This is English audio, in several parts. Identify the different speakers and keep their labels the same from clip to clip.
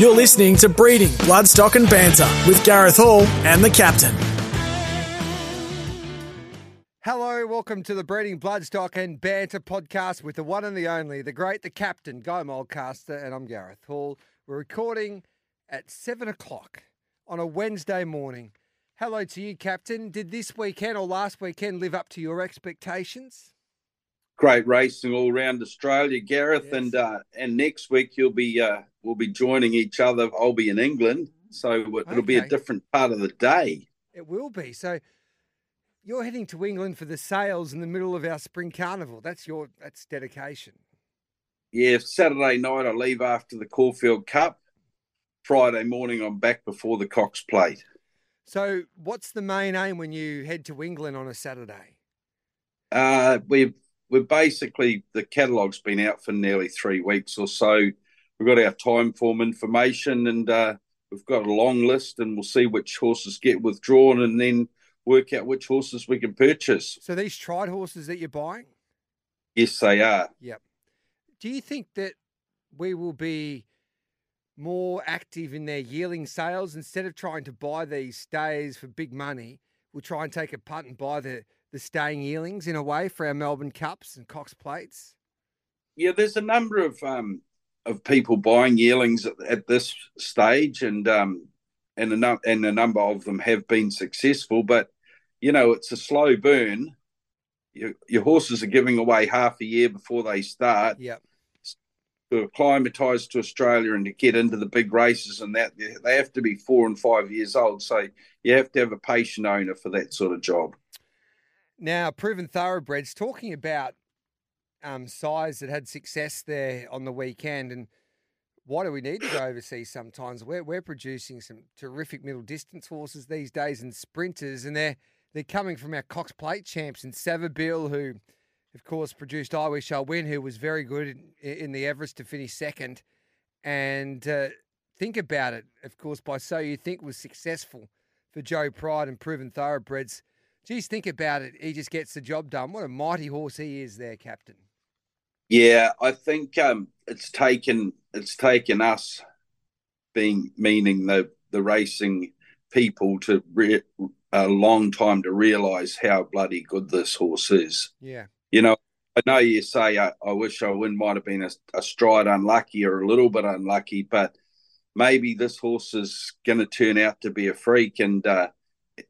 Speaker 1: You're listening to Breeding, Bloodstock and Banter with Gareth Hall and the captain.
Speaker 2: Hello, welcome to the Breeding Bloodstock and Banter podcast with the one and the only, the great, the captain, Guy Mulcaster, and I'm Gareth Hall. We're recording at seven o'clock on a Wednesday morning. Hello to you, Captain. Did this weekend or last weekend live up to your expectations?
Speaker 3: Great racing all around Australia, Gareth,
Speaker 2: Yes.
Speaker 3: and uh, and next week you'll be uh, we'll be joining each other. I'll be in England, so it'll be a different part of the day.
Speaker 2: It will be. So you're heading to England for the sales in the middle of our spring carnival. That's your that's dedication.
Speaker 3: Yeah, Saturday night I leave after the Caulfield Cup. Friday morning I'm back before the Cox Plate.
Speaker 2: So what's the main aim when you head to England on a Saturday?
Speaker 3: Uh, we've we're basically the catalogue's been out for nearly three weeks or so. We've got our time form information and uh, we've got a long list, and we'll see which horses get withdrawn, and then work out which horses we can purchase.
Speaker 2: So these tried horses that you're buying?
Speaker 3: Yes, they are.
Speaker 2: Yep. Do you think that we will be more active in their yearling sales instead of trying to buy these stays for big money? We'll try and take a punt and buy the, the staying yearlings in a way for our Melbourne Cups and Cox Plates.
Speaker 3: Yeah, there's a number of um, of people buying yearlings at, at this stage, and um, and a num- and a number of them have been successful. But you know, it's a slow burn. Your, your horses are giving away half a year before they start.
Speaker 2: Yep.
Speaker 3: to acclimatise to Australia and to get into the big races and that they have to be four and five years old. So you have to have a patient owner for that sort of job.
Speaker 2: Now, proven thoroughbreds, talking about um, size that had success there on the weekend, and why do we need to go overseas sometimes? We're, we're producing some terrific middle distance horses these days and sprinters, and they're they're coming from our Cox Plate champs and Savabeel, who, of course, produced I Wish Win, who was very good in, in the Everest to finish second. And uh, think about it, of course, by So You Think was successful for Joe Pride and proven thoroughbreds. Geez, think about it. He just gets the job done. What a mighty horse he is there, Captain.
Speaker 3: Yeah, I think um, it's taken it's taken us being meaning the the racing people to re- a long time to realise how bloody good this horse is.
Speaker 2: Yeah.
Speaker 3: You know, I know you say I, I wish I win might have been a, a stride unlucky or a little bit unlucky, but maybe this horse is going to turn out to be a freak, and uh,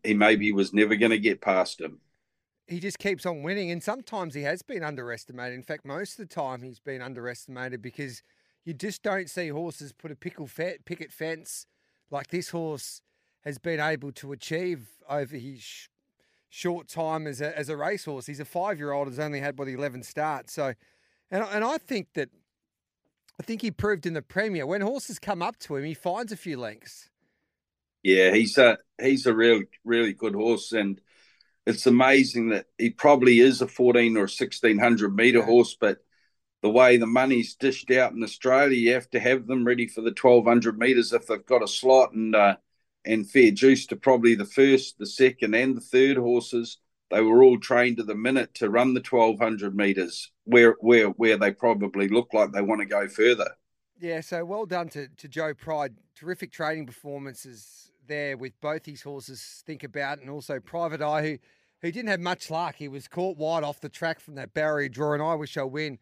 Speaker 3: he maybe was never going to get past him.
Speaker 2: He just keeps on winning, and sometimes he has been underestimated. In fact, most of the time he's been underestimated because you just don't see horses put a pickle fe- picket fence like this horse has been able to achieve over his sh- short time as a, as a racehorse. He's a five year old, has only had what eleven starts. So, and I- and I think that I think he proved in the Premier when horses come up to him, he finds a few lengths.
Speaker 3: Yeah, he's a he's a really really good horse, and it's amazing that he probably is a fourteen or sixteen hundred meter horse, but the way the money's dished out in Australia, you have to have them ready for the twelve hundred meters if they've got a slot and uh, and fair juice to probably the first, the second, and the third horses. They were all trained to the minute to run the twelve hundred meters, where where where they probably look like they want to go further.
Speaker 2: Yeah, so well done to, to Joe Pride. Terrific training performances there with both his horses. Think about and also Private Eye, who who didn't have much luck. He was caught wide off the track from that barrier draw, and I wish I win.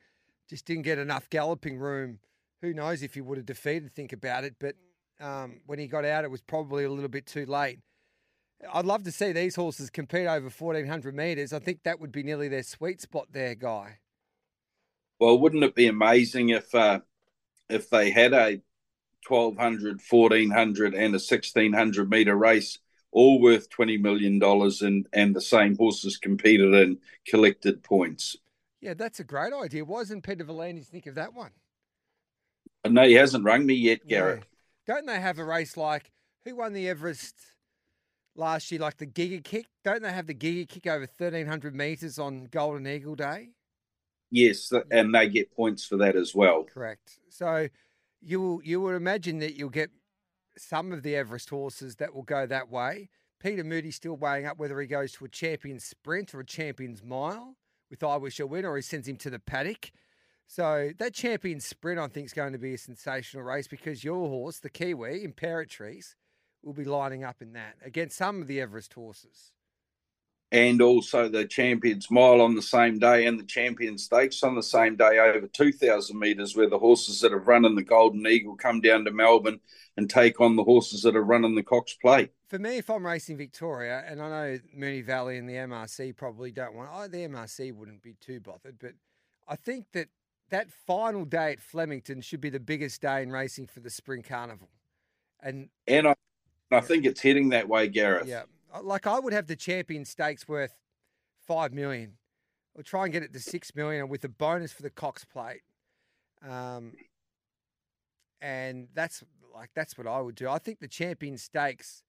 Speaker 2: Just didn't get enough galloping room. Who knows if he would have defeated? Think about it, but um, when he got out, it was probably a little bit too late. I'd love to see these horses compete over fourteen hundred meters. I think that would be nearly their sweet spot there, guy.
Speaker 3: Well, wouldn't it be amazing if uh, if they had a 1200, 1400 and a 1600 meter race, all worth $20 million and, and the same horses competed and collected points?
Speaker 2: Yeah, that's a great idea. Why doesn't Peter V'landys think of that one?
Speaker 3: Uh, no, he hasn't rung me yet, Garrett.
Speaker 2: Don't they have a race like who won the Everest last year? Like the Giga Kick? Don't they have the Giga Kick over thirteen hundred meters on Golden Eagle Day?
Speaker 3: Yes, and they get points for that as well.
Speaker 2: Correct. So you you would imagine that you'll get some of the Everest horses that will go that way. Peter Moody's still weighing up whether he goes to a champion sprint or a champion's mile with I Wish I Win, or he sends him to the paddock. So that champion sprint, I think, is going to be a sensational race because your horse, the Kiwi, Imperatriz, will be lining up in that against some of the Everest horses.
Speaker 3: And also the Champions Mile on the same day and the Champion Stakes on the same day over 2,000 metres, where the horses that have run in the Golden Eagle come down to Melbourne and take on the horses that have run in the Cox Plate.
Speaker 2: For me, if I'm racing Victoria, and I know Moonee Valley and the MRC probably don't want, oh, the MRC wouldn't be too bothered, but I think that that final day at Flemington should be the biggest day in racing for the Spring Carnival. And
Speaker 3: and I, I think it's heading that way, Gareth.
Speaker 2: Yeah, like I would have the champion stakes worth five million. We'll try and get it to six million with a bonus for the Cox Plate. Um, and that's like that's what I would do. I think the champion stakes,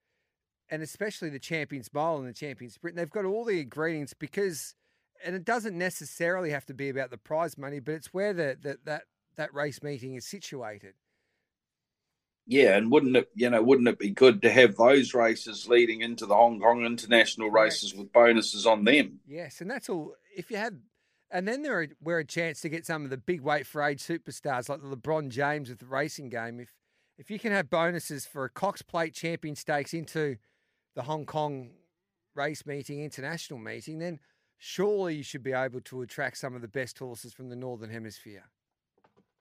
Speaker 2: and especially the champions mile and the Champions sprint, they've got all the ingredients because and it doesn't necessarily have to be about the prize money, but it's where the, the that that race meeting is situated.
Speaker 3: Yeah, and wouldn't it, you know, wouldn't it be good to have those races leading into the Hong Kong international races with bonuses on them?
Speaker 2: Yes, and that's all. If you have, and then there are where a chance to get some of the big weight for age superstars like the LeBron James with the racing game. If if you can have bonuses for a Cox Plate Champion Stakes into the Hong Kong race meeting, international meeting, then surely you should be able to attract some of the best horses from the Northern Hemisphere.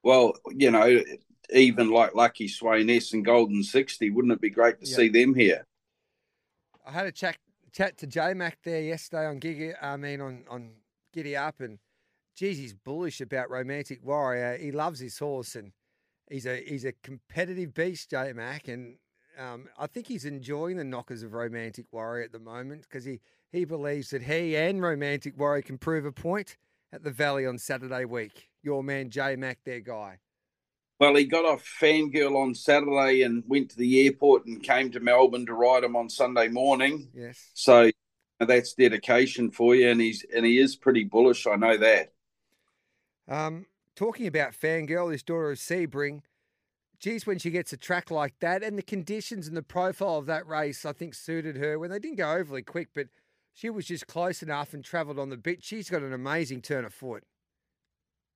Speaker 3: Well, you know, even like Lucky Sweynesse and Golden 60, wouldn't it be great to yep. see them here?
Speaker 2: I had a chat chat to J Mac there yesterday on Giddy, I mean on on Giddy Up, and geez, he's bullish about Romantic Warrior. He loves his horse, and he's a he's a competitive beast, J Mac, and um, I think he's enjoying the knockers of Romantic Warrior at the moment because he he believes that he and Romantic Warrior can prove a point at the Valley on Saturday week. Your man J Mac, their guy.
Speaker 3: Well, he got off Fangirl on Saturday and went to the airport and came to Melbourne to ride him on Sunday morning.
Speaker 2: Yes.
Speaker 3: So that's dedication for you, and he's and he is pretty bullish. I know that.
Speaker 2: Um, talking about Fangirl, his daughter of Sebring, geez, when she gets a track like that, and the conditions and the profile of that race, I think suited her. When they didn't go overly quick, but she was just close enough and travelled on the bit. She's got an amazing turn of foot.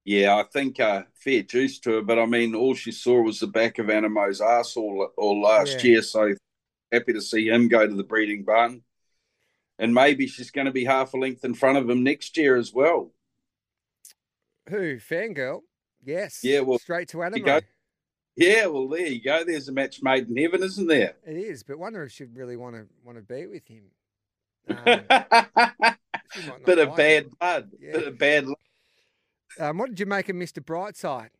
Speaker 3: Yeah, I think uh, fair juice to her, but I mean, all she saw was the back of Anamoe's ass all, all last yeah. year. So happy to see him go to the breeding barn. And maybe she's going to be half a length in front of him next year as well.
Speaker 2: Who? Fangirl? Yes.
Speaker 3: Yeah, well,
Speaker 2: straight to Anamoe.
Speaker 3: Yeah, well, there you go. There's a match made in heaven, isn't there?
Speaker 2: It is, but wonder if she'd really want to want to be with him.
Speaker 3: Um, bit of bad blood. Yeah. Bit of bad.
Speaker 2: Um, what did you make of Mister Brightside?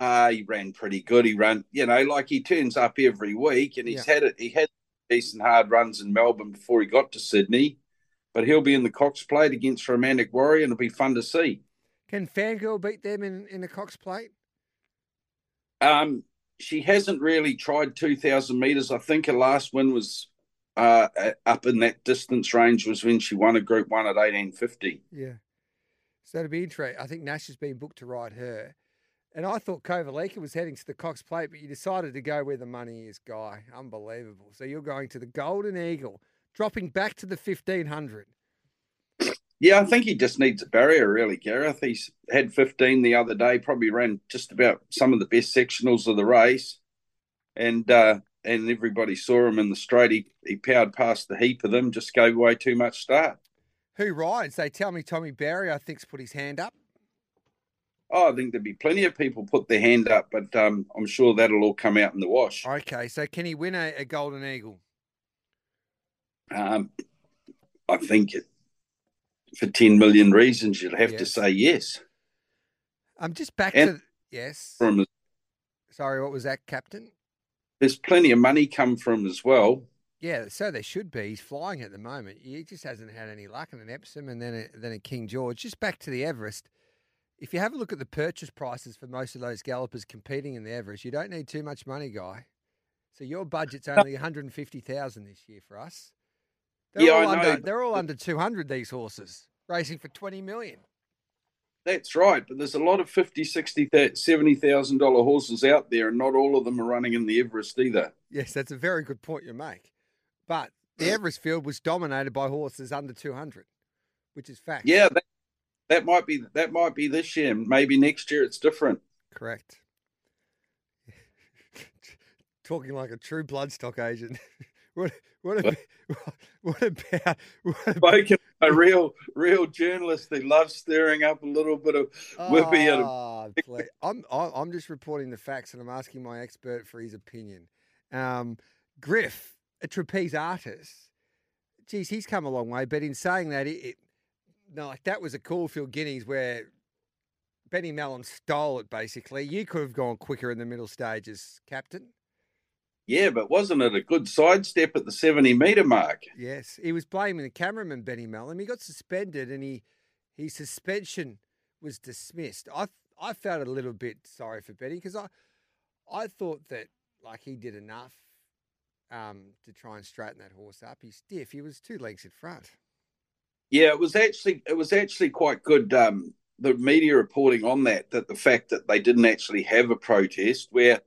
Speaker 3: Uh, he ran pretty good. He ran, you know, like he turns up every week, and he's yeah. had it. He had decent hard runs in Melbourne before he got to Sydney, but he'll be in the Cox Plate against Romantic Warrior, and it'll be fun to see.
Speaker 2: Can Fangirl beat them in in the Cox Plate?
Speaker 3: Um, she hasn't really tried two thousand meters. I think her last win was uh, up in that distance range was when she won a Group One at eighteen fifty.
Speaker 2: Yeah, so that'd be interesting. I think Nash has been booked to ride her, and I thought Kovalica was heading to the Cox Plate, but you decided to go where the money is, Guy. Unbelievable. So you're going to the Golden Eagle, dropping back to the fifteen hundred.
Speaker 3: Yeah, I think he just needs a barrier, really, Gareth. He's had 15 the other day, probably ran just about some of the best sectionals of the race. And uh, and everybody saw him in the straight. He, he powered past the heap of them, just gave away too much start.
Speaker 2: Who rides? They tell me Tommy Berry, I think's put his hand up.
Speaker 3: Oh, I think there'd be plenty of people put their hand up, but um, I'm sure that'll all come out in the wash.
Speaker 2: Okay, so can he win a, a Golden Eagle?
Speaker 3: Um, I think it, for 10 million reasons, you'll have yes. to say yes.
Speaker 2: I'm just back and to yes. From sorry, what was that, Captain?
Speaker 3: there's plenty of money come from as well.
Speaker 2: Yeah, so there should be. He's flying at the moment. He just hasn't had any luck in an Epsom and then a, then a King George. Just back to the Everest. If you have a look at the purchase prices for most of those gallopers competing in the Everest, you don't need too much money, guy. So your budget's only 150,000 this year for us. They're
Speaker 3: yeah,
Speaker 2: all
Speaker 3: I
Speaker 2: under,
Speaker 3: know.
Speaker 2: They're all under 200 these horses, racing for 20 million.
Speaker 3: That's right, but there's a lot of fifty, sixty, seventy thousand dollar horses out there, and not all of them are running in the Everest either.
Speaker 2: Yes, that's a very good point you make. But the Everest field was dominated by horses under two hundred, which is fact.
Speaker 3: Yeah, that, that might be that might be this year. Maybe next year it's different.
Speaker 2: Correct. Talking like a true bloodstock agent. what what about what about what
Speaker 3: about, a real real journalist who loves stirring up a little bit of whippy.
Speaker 2: Oh, I'm I'm just reporting the facts and I'm asking my expert for his opinion. Um, Griff, a trapeze artist, geez, he's come a long way. But in saying that, it, it no, like that was a Caulfield Guineas where Benny Melham stole it. Basically, you could have gone quicker in the middle stages, Captain.
Speaker 3: Yeah, but wasn't it a good sidestep at the 70 metre mark?
Speaker 2: Yes. He was blaming the cameraman, Benny Melham. He got suspended and he his suspension was dismissed. I I felt a little bit sorry for Benny because I I thought that like he did enough um, to try and straighten that horse up. He's stiff. He was two legs in front.
Speaker 3: Yeah, it was actually it was actually quite good. Um, the media reporting on that that the fact that they didn't actually have a protest, where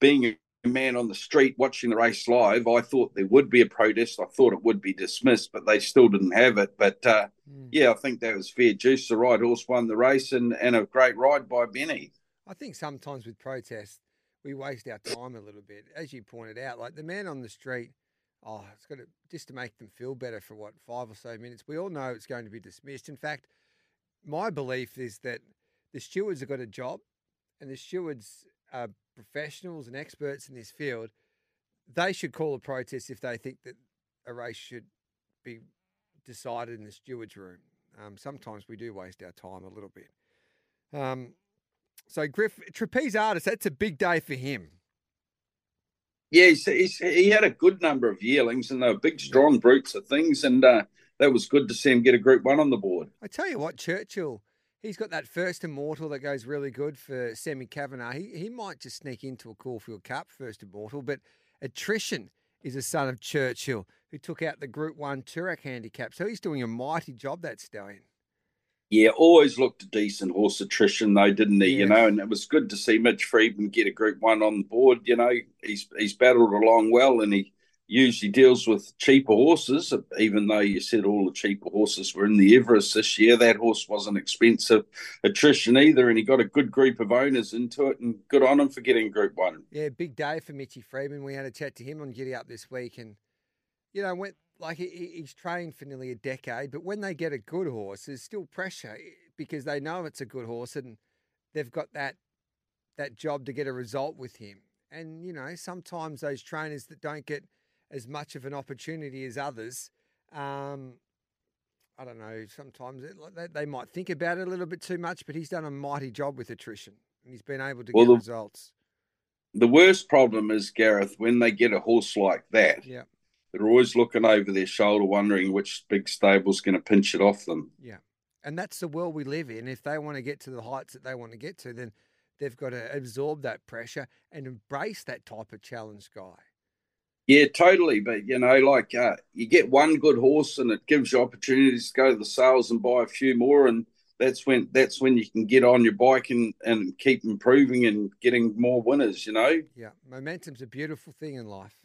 Speaker 3: being a man on the street watching the race live, I thought there would be a protest. I thought it would be dismissed, but they still didn't have it. But uh, mm. yeah, I think that was fair juice. The right horse won the race and, and a great ride by Benny.
Speaker 2: I think sometimes with protests, we waste our time a little bit. As you pointed out, like the man on the street, oh, it's got to just to make them feel better for what, five or so minutes. We all know it's going to be dismissed. In fact, my belief is that the stewards have got a job and the stewards are professionals and experts in this field, they should call a protest if they think that a race should be decided in the stewards' room. Um, sometimes we do waste our time a little bit. Um, so Griff, trapeze artist, that's a big day for him.
Speaker 3: Yeah, he's, he's, he had a good number of yearlings, and they were big, strong brutes of things, and uh, that was good to see him get a Group One on the board.
Speaker 2: I tell you what, Churchill He's got that first immortal that goes really good for Semi Kavanagh. He, he might just sneak into a Caulfield Cup first immortal, but attrition is a son of Churchill who took out the Group 1 Toorak handicap. So he's doing a mighty job, that stallion.
Speaker 3: Yeah, always looked a decent horse attrition though, didn't he? You know, and it was good to see Mitch Freedman get a Group One on the board. You know, he's he's battled along well, and he usually deals with cheaper horses, even though you said all the cheaper horses were in the Everest this year. That horse wasn't expensive attrition either, and he got a good group of owners into it, and good on him for getting Group One.
Speaker 2: Yeah, big day for Mitchy Freedman. We had a chat to him on Giddy Up this week, and you know, went like he, he's trained for nearly a decade, but when they get a good horse, there's still pressure eh, because they know it's a good horse, and they've got that that job to get a result with him. And you know, sometimes those trainers that don't get as much of an opportunity as others. Um, I don't know. Sometimes it, they, they, might think about it a little bit too much, but he's done a mighty job with attrition, and he's been able to well, get the, results.
Speaker 3: The worst problem is Gareth when they get a horse like that.
Speaker 2: Yeah,
Speaker 3: they're always looking over their shoulder, wondering which big stable's going to pinch it off them.
Speaker 2: Yeah, and that's the world we live in. If they want to get to the heights that they want to get to, then they've got to absorb that pressure and embrace that type of challenge, guy.
Speaker 3: Yeah, totally. But you know, like uh, you get one good horse, and it gives you opportunities to go to the sales and buy a few more, and that's when that's when you can get on your bike and and keep improving and getting more winners. You know.
Speaker 2: Yeah, momentum's a beautiful thing in life.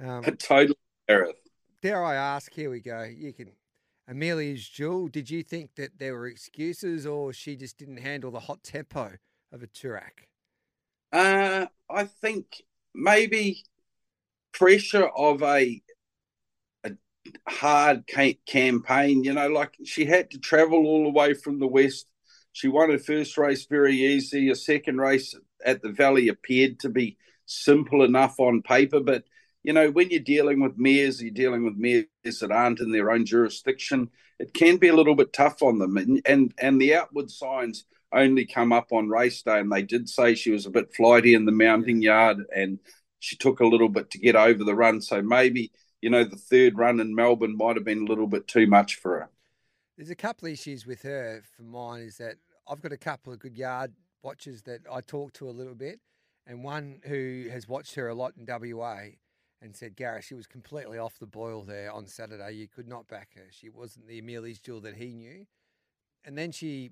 Speaker 3: Um, totally, Gareth.
Speaker 2: Dare I ask? Here we go. You can. Amelia's Jewel, did you think that there were excuses or she just didn't handle the hot tempo of a Toorak?
Speaker 3: Uh, I think maybe pressure of a a hard campaign. You know, like she had to travel all the way from the west. She won her first race very easy. A second race at the Valley appeared to be simple enough on paper, but you know, when you're dealing with mayors, you're dealing with mayors that aren't in their own jurisdiction. It can be a little bit tough on them, and and, and the outward signs only come up on race day, and they did say she was a bit flighty in the mounting yard, and she took a little bit to get over the run. So maybe, you know, the third run in Melbourne might have been a little bit too much for her.
Speaker 2: There's a couple of issues with her for mine is that I've got a couple of good yard watchers that I talk to a little bit, and one who has watched her a lot in WA and said, Gareth, she was completely off the boil there on Saturday. You could not back her. She wasn't the Amelia's Jewel that he knew. And then she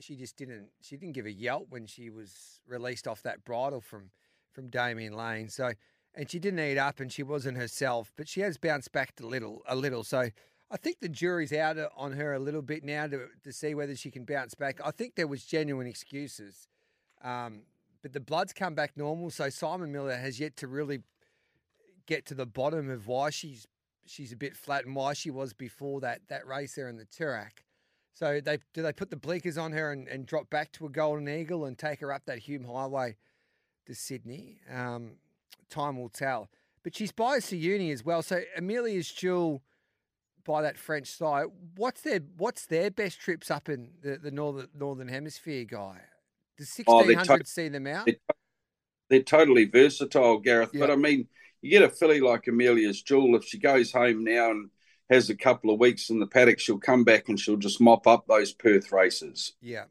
Speaker 2: she just didn't she didn't give a yelp when she was released off that bridle from from Damian Lane. So, and she didn't eat up, and she wasn't herself, but she has bounced back a little, a little. So, I think the jury's out on her a little bit now to, to see whether she can bounce back. I think there was genuine excuses, um, but the blood's come back normal. So Simon Miller has yet to really get to the bottom of why she's she's a bit flat and why she was before that that race there in the Toorak. So they do they put the blinkers on her and, and drop back to a golden eagle and take her up that Hume Highway to Sydney? Um, time will tell. But she's by Siyouni as well. So Amelia's Jewel by that French side. What's their what's their best trips up in the, the northern northern hemisphere, guy? Does sixteen hundred oh, to- see them out?
Speaker 3: They're, they're totally versatile, Gareth. But I mean, you get a filly like Amelia's Jewel. If she goes home now and has a couple of weeks in the paddock, she'll come back and she'll just mop up those Perth races.
Speaker 2: Yeah.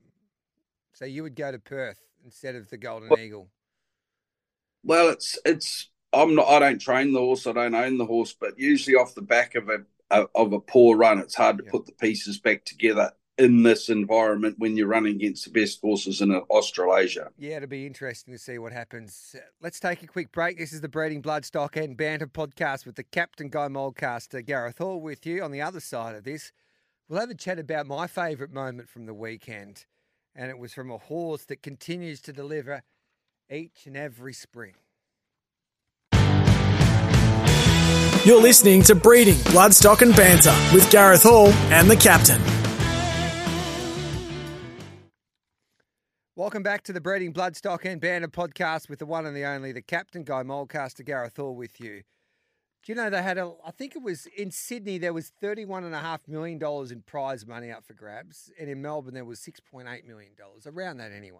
Speaker 2: So you would go to Perth instead of the Golden well, Eagle.
Speaker 3: Well, it's it's I'm not I don't train the horse, I don't own the horse, but usually off the back of a of a poor run, it's hard to yeah. put the pieces back together in this environment when you're running against the best horses in Australasia.
Speaker 2: Yeah, it'll be interesting to see what happens. Let's take a quick break. This is the Breeding Bloodstock and Banter podcast with the Captain Guy Mulcaster, Gareth Hall, with you. On the other side of this, we'll have a chat about my favourite moment from the weekend, and it was from a horse that continues to deliver each and every spring.
Speaker 1: You're listening to Breeding, Bloodstock and Banter with Gareth Hall and the Captain.
Speaker 2: Welcome back to the Breeding, Bloodstock and Banter podcast with the one and the only, the Captain Guy Mulcaster, Gareth Hall with you. Do you know they had a, I think it was in Sydney, there was $31.5 million in prize money up for grabs. And in Melbourne, there was $6.8 million, around that anyway.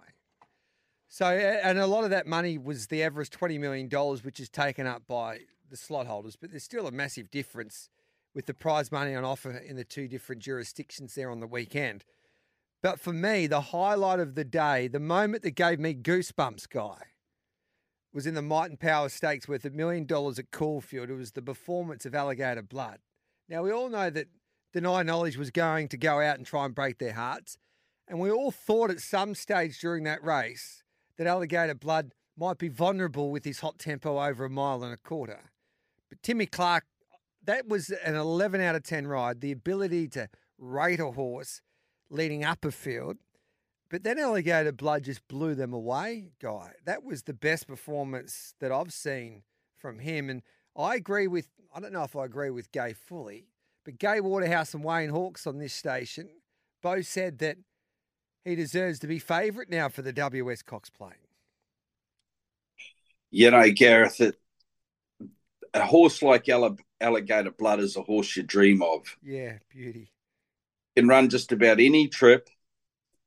Speaker 2: So, and a lot of that money was the Everest $20 million, which is taken up by the slot holders, but there's still a massive difference with the prize money on offer in the two different jurisdictions there on the weekend. But for me, the highlight of the day, the moment that gave me goosebumps, guy, was in the Might and Power Stakes worth a million dollars at Caulfield. It was the performance of Alligator Blood. Now, we all know that Deny Knowledge was going to go out and try and break their hearts. And we all thought at some stage during that race that Alligator Blood might be vulnerable with his hot tempo over a mile and a quarter. But Timmy Clark, that was an 11 out of 10 ride. The ability to rate a horse leading up a field. But then Alligator Blood just blew them away, guy. That was the best performance that I've seen from him. And I agree with, I don't know if I agree with Gai fully, but Gai Waterhouse and Wayne Hawkes on this station both said that he deserves to be favourite now for the WS Cox Plate.
Speaker 3: You know, Gareth, it, a horse like alligator blood is a horse you dream of.
Speaker 2: Yeah, beauty.
Speaker 3: Can run just about any trip.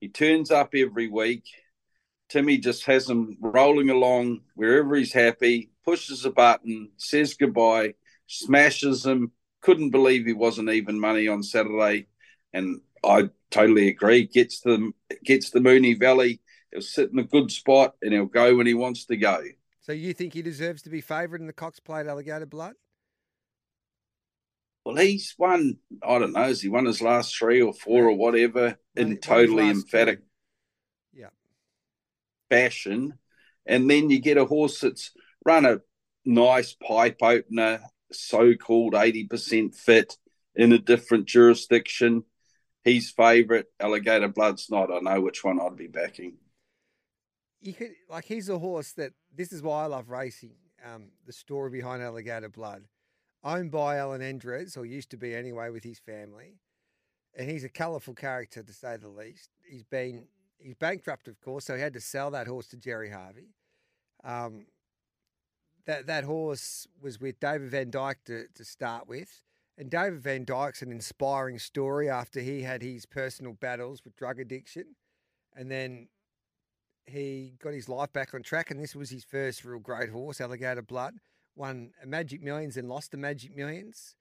Speaker 3: He turns up every week. Timmy just has him rolling along wherever he's happy, pushes a button, says goodbye, smashes him. Couldn't believe he wasn't even money on Saturday. And I totally agree. Gets the gets the Moonee Valley. He'll sit in a good spot and he'll go when he wants to go.
Speaker 2: So you think he deserves to be favourite in the Cox Plate Alligator Blood?
Speaker 3: Well, he's won. I don't know. Has he won his last three or four or whatever in totally emphatic,
Speaker 2: yeah,
Speaker 3: fashion? And then you get a horse that's run a nice pipe opener, so-called eighty percent fit in a different jurisdiction. He's favourite. Alligator Blood's not. I know which one I'd be backing
Speaker 2: you could like he's a horse that this is why I love racing. Um, the story behind Alligator Blood, owned by Allan Endresz, or used to be anyway, with his family, and he's a colourful character to say the least. He's been he's bankrupt, of course, so he had to sell that horse to Gerry Harvey. Um, that that horse was with David Vandyke to, to start with. And David Vandyke's an inspiring story after he had his personal battles with drug addiction. And then he got his life back on track, and this was his first real great horse, Alligator Blood. Won a Magic Millions and lost the Magic Millions,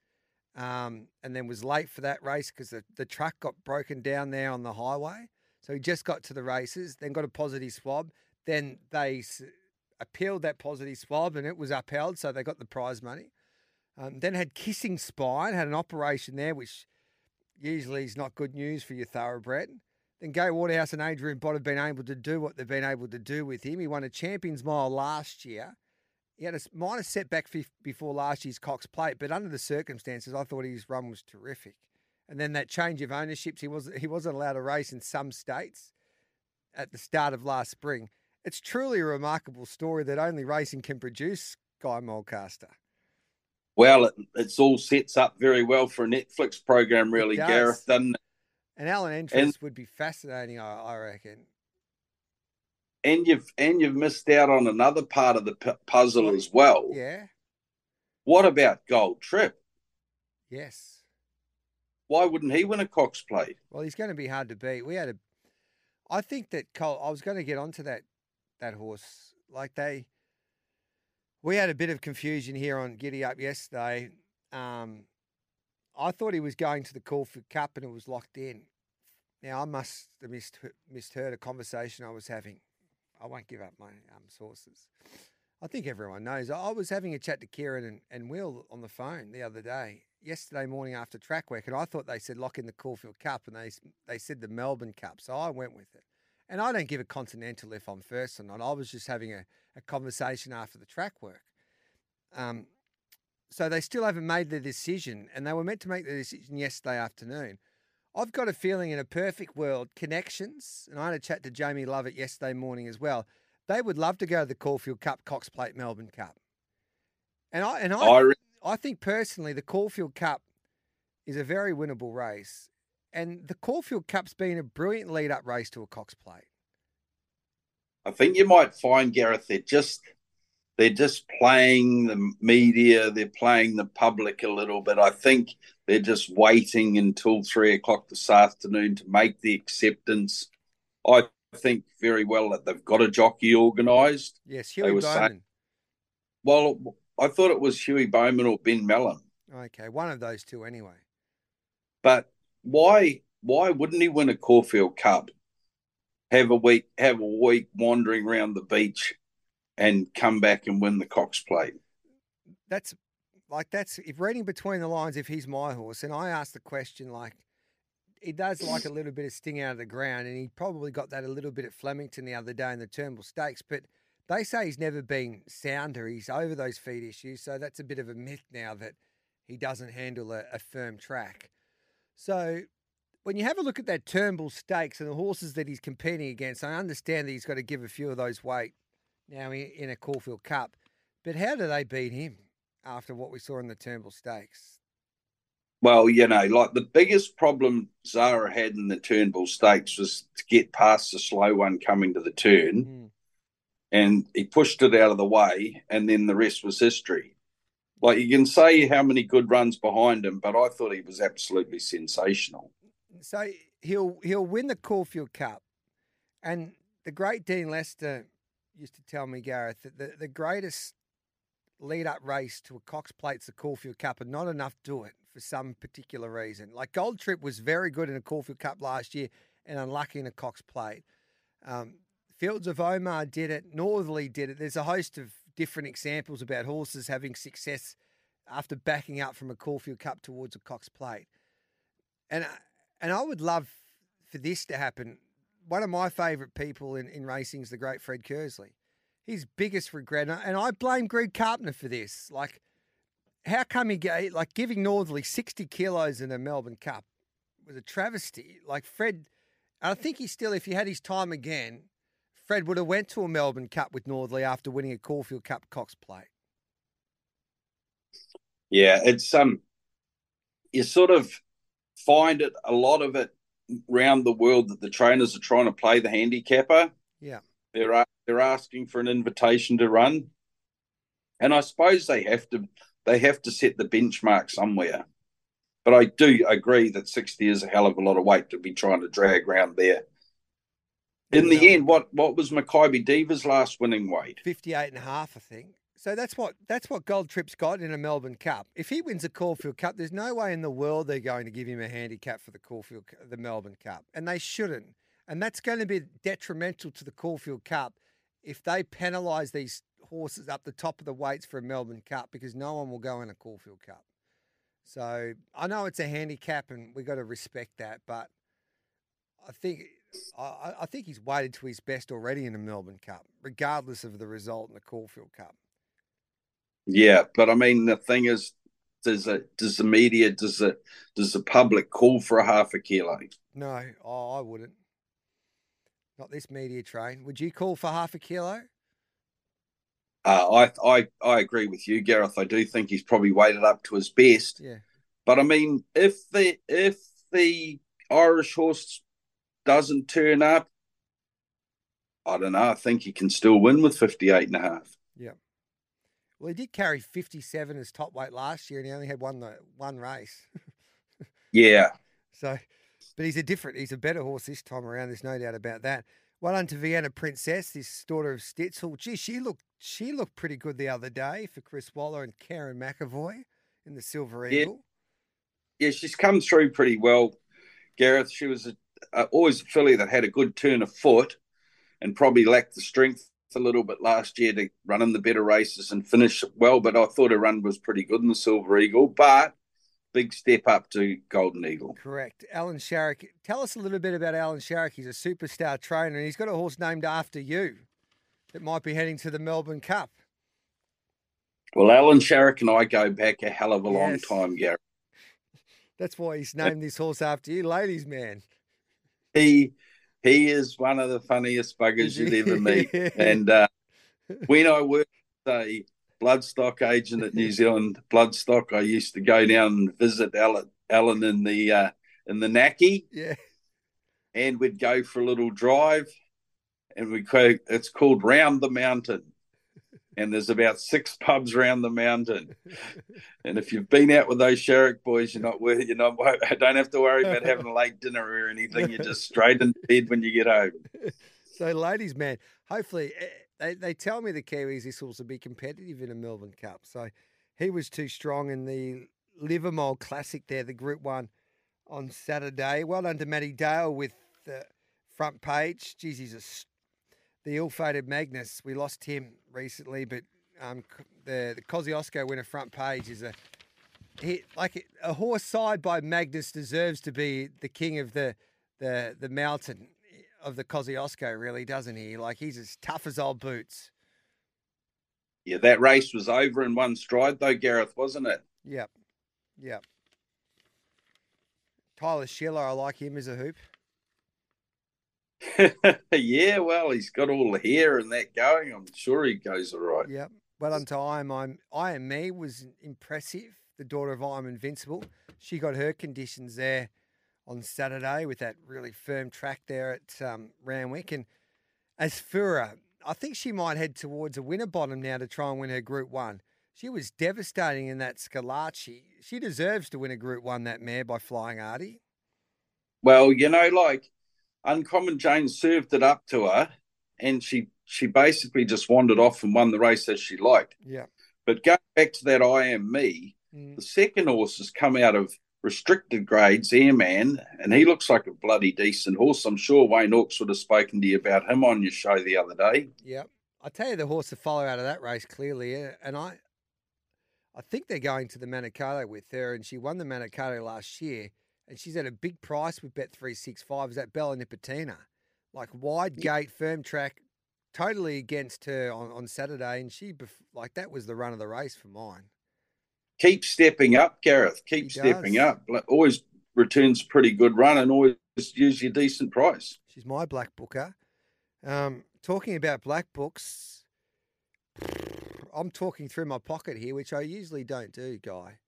Speaker 2: um, and then was late for that race because the, the truck got broken down there on the highway. So he just got to the races, then got a positive swab. Then they s- appealed that positive swab, and it was upheld, so they got the prize money. Um, then had kissing spine, had an operation there, which usually is not good news for your thoroughbred. Then Gai Waterhouse and Adrian Bott have been able to do what they've been able to do with him. He won a Champions Mile last year. He had a minor setback before last year's Cox Plate, but under the circumstances, I thought his run was terrific. and then that change of ownerships. He was he wasn't allowed to race in some states at the start of last spring. It's truly a remarkable story that only racing can produce Guy Mulcaster.
Speaker 3: Well, it, it's all sets up very well for a Netflix program, really, Gareth. Doesn't it?
Speaker 2: And Allan Endresz would be fascinating, I, I, reckon.
Speaker 3: And you've and you've missed out on another part of the p- puzzle as well.
Speaker 2: Yeah.
Speaker 3: What about Gold Trip?
Speaker 2: Yes.
Speaker 3: Why wouldn't he win a Cox Plate?
Speaker 2: Well, he's going to be hard to beat. We had a. I think that Cole. I was going to get onto that that horse. Like they, we had a bit of confusion here on Giddy Up yesterday. Um, I thought he was going to the Caulfield Cup and it was locked in. Now I must have missed, misheard a conversation I was having. I won't give up my um, sources. I think everyone knows. I was having a chat to Ciaron and, and Will on the phone the other day, yesterday morning after track work, and I thought they said lock in the Caulfield Cup, and they they said the Melbourne Cup, so I went with it. And I don't give a continental if I'm first or not. I was just having a, a conversation after the track work. Um, so they still haven't made the decision, and they were meant to make the decision yesterday afternoon. I've got a feeling in a perfect world, connections, and I had a chat to Jamie Lovett yesterday morning as well. They would love to go to the Caulfield Cup, Cox Plate, Melbourne Cup. And I and I, I, I think personally the Caulfield Cup is a very winnable race. And the Caulfield Cup's been a brilliant lead up race to a Cox Plate.
Speaker 3: I think you might find, Gareth, they're just they're just playing the media, they're playing the public a little bit. I think they're just waiting until three o'clock this afternoon to make the acceptance. I think very well that they've got a jockey organised.
Speaker 2: Yes, Huey Bowman. Saying,
Speaker 3: well, I thought it was Huey Bowman or Ben Melham.
Speaker 2: Okay, one of those two anyway.
Speaker 3: But why why wouldn't he win a Caulfield Cup? Have a week have a week wandering around the beach and come back and win the Cox Plate.
Speaker 2: That's like that's if reading between the lines, if he's my horse, and I asked the question like he does like a little bit of sting out of the ground, and he probably got that a little bit at Flemington the other day in the Turnbull Stakes. But they say he's never been sounder. He's over those feet issues, so that's a bit of a myth now that he doesn't handle a, a firm track. So when you have a look at that Turnbull Stakes and the horses that he's competing against, I understand that he's got to give a few of those weight now in a Caulfield Cup. But how do they beat him after what we saw in the Turnbull Stakes?
Speaker 3: Well, you know, like the biggest problem Zara had in the Turnbull Stakes was to get past the slow one coming to the turn. Mm. And he pushed it out of the way, and then the rest was history. Like you can say how many good runs behind him, but I thought he was absolutely sensational.
Speaker 2: So he'll he'll win the Caulfield Cup, and the great Dean Lester used to tell me, Gareth, that the, the greatest lead up race to a Cox Plate's the Caulfield Cup, and not enough do it for some particular reason. Like Gold Trip was very good in a Caulfield Cup last year and unlucky in a Cox Plate. Um, Fields of Omagh did it. Northerly did it. There's a host of different examples about horses having success after backing up from a Caulfield Cup towards a Cox Plate. And and I would love for this to happen one of my favourite people in, in racing is the great Fred Kersley. His biggest regret, and I blame Greg Carpenter for this. Like, how come he gave, like giving Northerly sixty kilos in a Melbourne Cup was a travesty. Like Fred, I think he still, if he had his time again, Fred would have went to a Melbourne Cup with Northerly after winning a Caulfield Cup Cox Plate.
Speaker 3: Yeah, it's um, you sort of find it a lot of it around the world that the trainers are trying to play the handicapper.
Speaker 2: Yeah.
Speaker 3: They're they're asking for an invitation to run. And I suppose they have to they have to set the benchmark somewhere. But I do agree that 60 is a hell of a lot of weight to be trying to drag around there. In the end, what what was Makybe Diva's last winning weight?
Speaker 2: 58 and a half, I think. So that's what that's what Gold Trip's got in a Melbourne Cup. If he wins a Caulfield Cup, there's no way in the world they're going to give him a handicap for the Caulfield the Melbourne Cup, and they shouldn't. And that's going to be detrimental to the Caulfield Cup if they penalise these horses up the top of the weights for a Melbourne Cup because no one will go in a Caulfield Cup. So I know it's a handicap, and we've got to respect that, but I think I, I think he's weighted to his best already in the Melbourne Cup, regardless of the result in the Caulfield Cup.
Speaker 3: Yeah, but I mean, the thing is, does it does the media does it does the public call for a half a kilo?
Speaker 2: No, oh, I wouldn't. Not this media train. Would you call for half a kilo?
Speaker 3: Uh, I I I agree with you, Gareth. I do think he's probably weighted up to his best.
Speaker 2: Yeah.
Speaker 3: But I mean, if the if the Irish horse doesn't turn up, I don't know. I think he can still win with 58 and a half.
Speaker 2: Yeah. Well, he did carry 57 as top weight last year, and he only had one one race.
Speaker 3: yeah.
Speaker 2: So, but he's a different, he's a better horse this time around. There's no doubt about that. Well done to Vienna Princess, this daughter of Stitzel. Gee, she looked she looked pretty good the other day for Chris Waller and Kerrin McEvoy in the Silver Eagle.
Speaker 3: Yeah, yeah she's come through pretty well, Gareth. She was a, a, always a filly that had a good turn of foot and probably lacked the strength a little bit last year to run in the better races and finish well. But I thought her run was pretty good in the Silver Eagle. But big step up to Golden Eagle.
Speaker 2: Correct. Alan Sharrock. Tell us a little bit about Alan Sharrock. He's a superstar trainer and he's got a horse named after you that might be heading to the Melbourne Cup.
Speaker 3: Well, Alan Sharrock and I go back a hell of a yes. long time, Gary.
Speaker 2: That's why he's named this horse after you, ladies man.
Speaker 3: He he is one of the funniest buggers you'd ever meet. and uh, when I worked a bloodstock agent at New Zealand Bloodstock, I used to go down and visit Alan, Alan in the uh, in the Naki.
Speaker 2: Yeah.
Speaker 3: And we'd go for a little drive, and we it's called Round the Mountain and there's about six pubs around the mountain. And if you've been out with those Sharrock boys, you're not worth you're not don't have to worry about having a late dinner or anything. You're just straight in bed when you get home.
Speaker 2: So, ladies, man, hopefully eh, they, they tell me the Kiwis this will be competitive in a Melbourne Cup. So he was too strong in the Livamol Classic there, the Group One on Saturday. Well done to Matty Dale with the front page. Geez, he's a the ill-fated Magnus. We lost him recently, but um, the the Kosciuszko winner front page is a he, like a horse side by Magnus deserves to be the king of the the the mountain of the Kosciuszko, really, doesn't he? Like he's as tough as old boots.
Speaker 3: Yeah, that race was over in one stride, though, Gareth, wasn't it?
Speaker 2: Yep, yep. Tyler Schiller, I like him as a hoop.
Speaker 3: yeah, well, he's got all the hair and that going. I'm sure he goes all right.
Speaker 2: Yep. Well done to I am, I'm, I am me was impressive. The daughter of I am invincible. She got her conditions there on Saturday with that really firm track there at um, Randwick. And as Fura, I think she might head towards a Winterbottom now to try and win her Group One. She was devastating in that Schillaci. She deserves to win a Group One, that mare, by flying Artie.
Speaker 3: Well, you know, like Uncommon James served it up to her, and she she basically just wandered off and won the race as she liked.
Speaker 2: Yeah.
Speaker 3: But going back to that, I am me. Mm. The second horse has come out of restricted grades, Airman, and he looks like a bloody decent horse. I'm sure Wayne Hawkes would have spoken to you about him on your show the other day.
Speaker 2: Yeah. I tell you, the horse to follow out of that race clearly, and I, I think they're going to the Manikato with her, and she won the Manikato last year and she's at a big price with Bet three six five. Is that Bella Nipotina? Like wide gate, firm track, totally against her on, on Saturday, and she like that was the run of the race for mine.
Speaker 3: Keep stepping up, Gareth. Keep she stepping does. up. Always returns pretty good run, and always use your decent price.
Speaker 2: She's my black booker. Um, talking about black books, I'm talking through my pocket here, which I usually don't do, guy.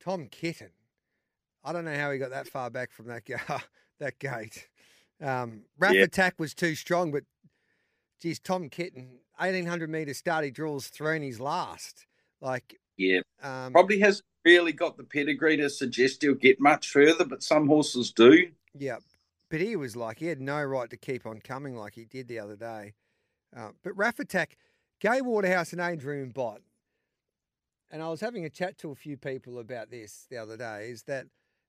Speaker 2: Tom Kitten I don't know how he got that far back from that that gate. Um, Rap. Attack was too strong, but geez, Tom Kitten, eighteen hundred meter start, he draws thrown his last. Like,
Speaker 3: yeah, um, probably has really got the pedigree to suggest he'll get much further, but some horses do.
Speaker 2: Yeah, but he was like he had no right to keep on coming like he did the other day. Uh, but Rap Attack, Gai Waterhouse and Adrian Bott, and I was having a chat to a few people about this the other day. Is that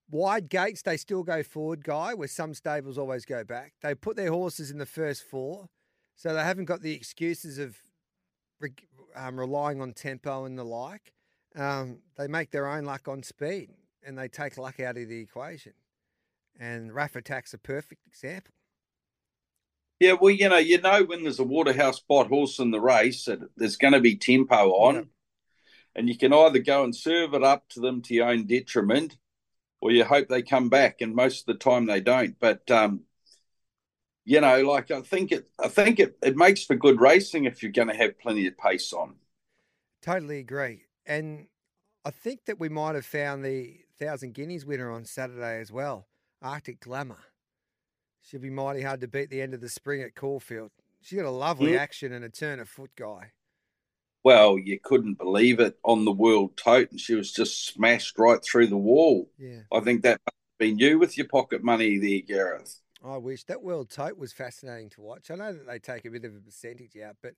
Speaker 2: Wide gates, they still go forward, Guy, where some stables always go back. They put their horses in the first four, so they haven't got the excuses of um, relying on tempo and the like. Um, they make their own luck on speed and they take luck out of the equation. And Rap Attack's a perfect example.
Speaker 3: Yeah, well, you know, you know when there's a Waterhouse spot horse in the race, that there's going to be tempo on. and you can either go and serve it up to them to your own detriment, or you hope they come back. And most of the time they don't. But um, you know, like I think it, I think it, it makes for good racing if you're going to have plenty of pace on.
Speaker 2: Totally agree, and I think that we might have found the Thousand Guineas winner on Saturday as well, Arctic Glamour. She'll be mighty hard to beat the end of the spring at Caulfield. She's got a lovely
Speaker 3: Mm.
Speaker 2: action and a turn of foot guy.
Speaker 3: Well, you couldn't believe it on the world tote, and she was just smashed right through the wall.
Speaker 2: Yeah,
Speaker 3: I think that must have been you with your pocket money there, Gareth.
Speaker 2: I wish that World Tote was fascinating to watch. I know that they take a bit of a percentage out, but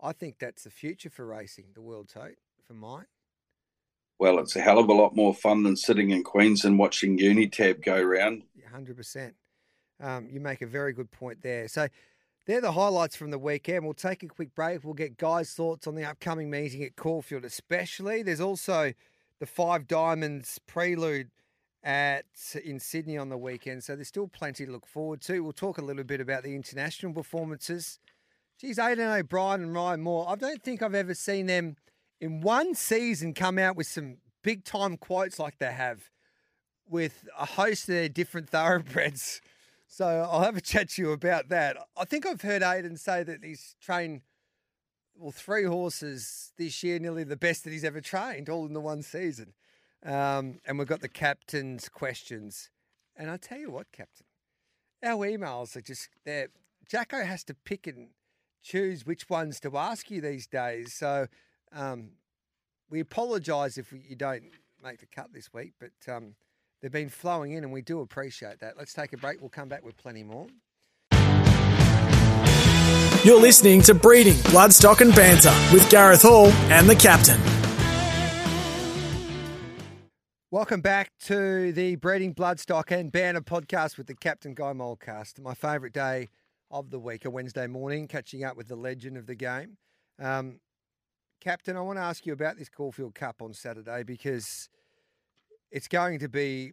Speaker 2: I think that's the future for racing, the World Tote, for mine.
Speaker 3: Well, it's a hell of a lot more fun than sitting in Queensland watching Unitab go round.
Speaker 2: hundred percent. Um, you make a very good point there. So they're the highlights from the weekend. We'll take a quick break. We'll get guys' thoughts on the upcoming meeting at Caulfield, especially. There's also the Five Diamonds Prelude at in Sydney on the weekend. So there's still plenty to look forward to. We'll talk a little bit about the international performances. Geez, Aidan O'Brien and Ryan Moore. I don't think I've ever seen them in one season come out with some big time quotes like they have with a host of their different thoroughbreds. So I'll have a chat to you about that. I think I've heard Aidan say that he's trained well three horses this year, nearly the best that he's ever trained, all in the one season. Um, and we've got the captain's questions. And I tell you what, Captain, our emails are just there. Jacko has to pick and choose which ones to ask you these days. So um, we apologise if you don't make the cut this week, but um, they've been flowing in and we do appreciate that. Let's take a break. We'll come back with plenty more.
Speaker 1: You're listening to Breeding, Bloodstock and Banter with Gareth Hall and the Captain.
Speaker 2: Welcome back to the Breeding Bloodstock and Banter podcast with the Captain Guy Mulcaster. My favourite day of the week, a Wednesday morning, catching up with the legend of the game. Um, Captain, I want to ask you about this Caulfield Cup on Saturday because it's going to be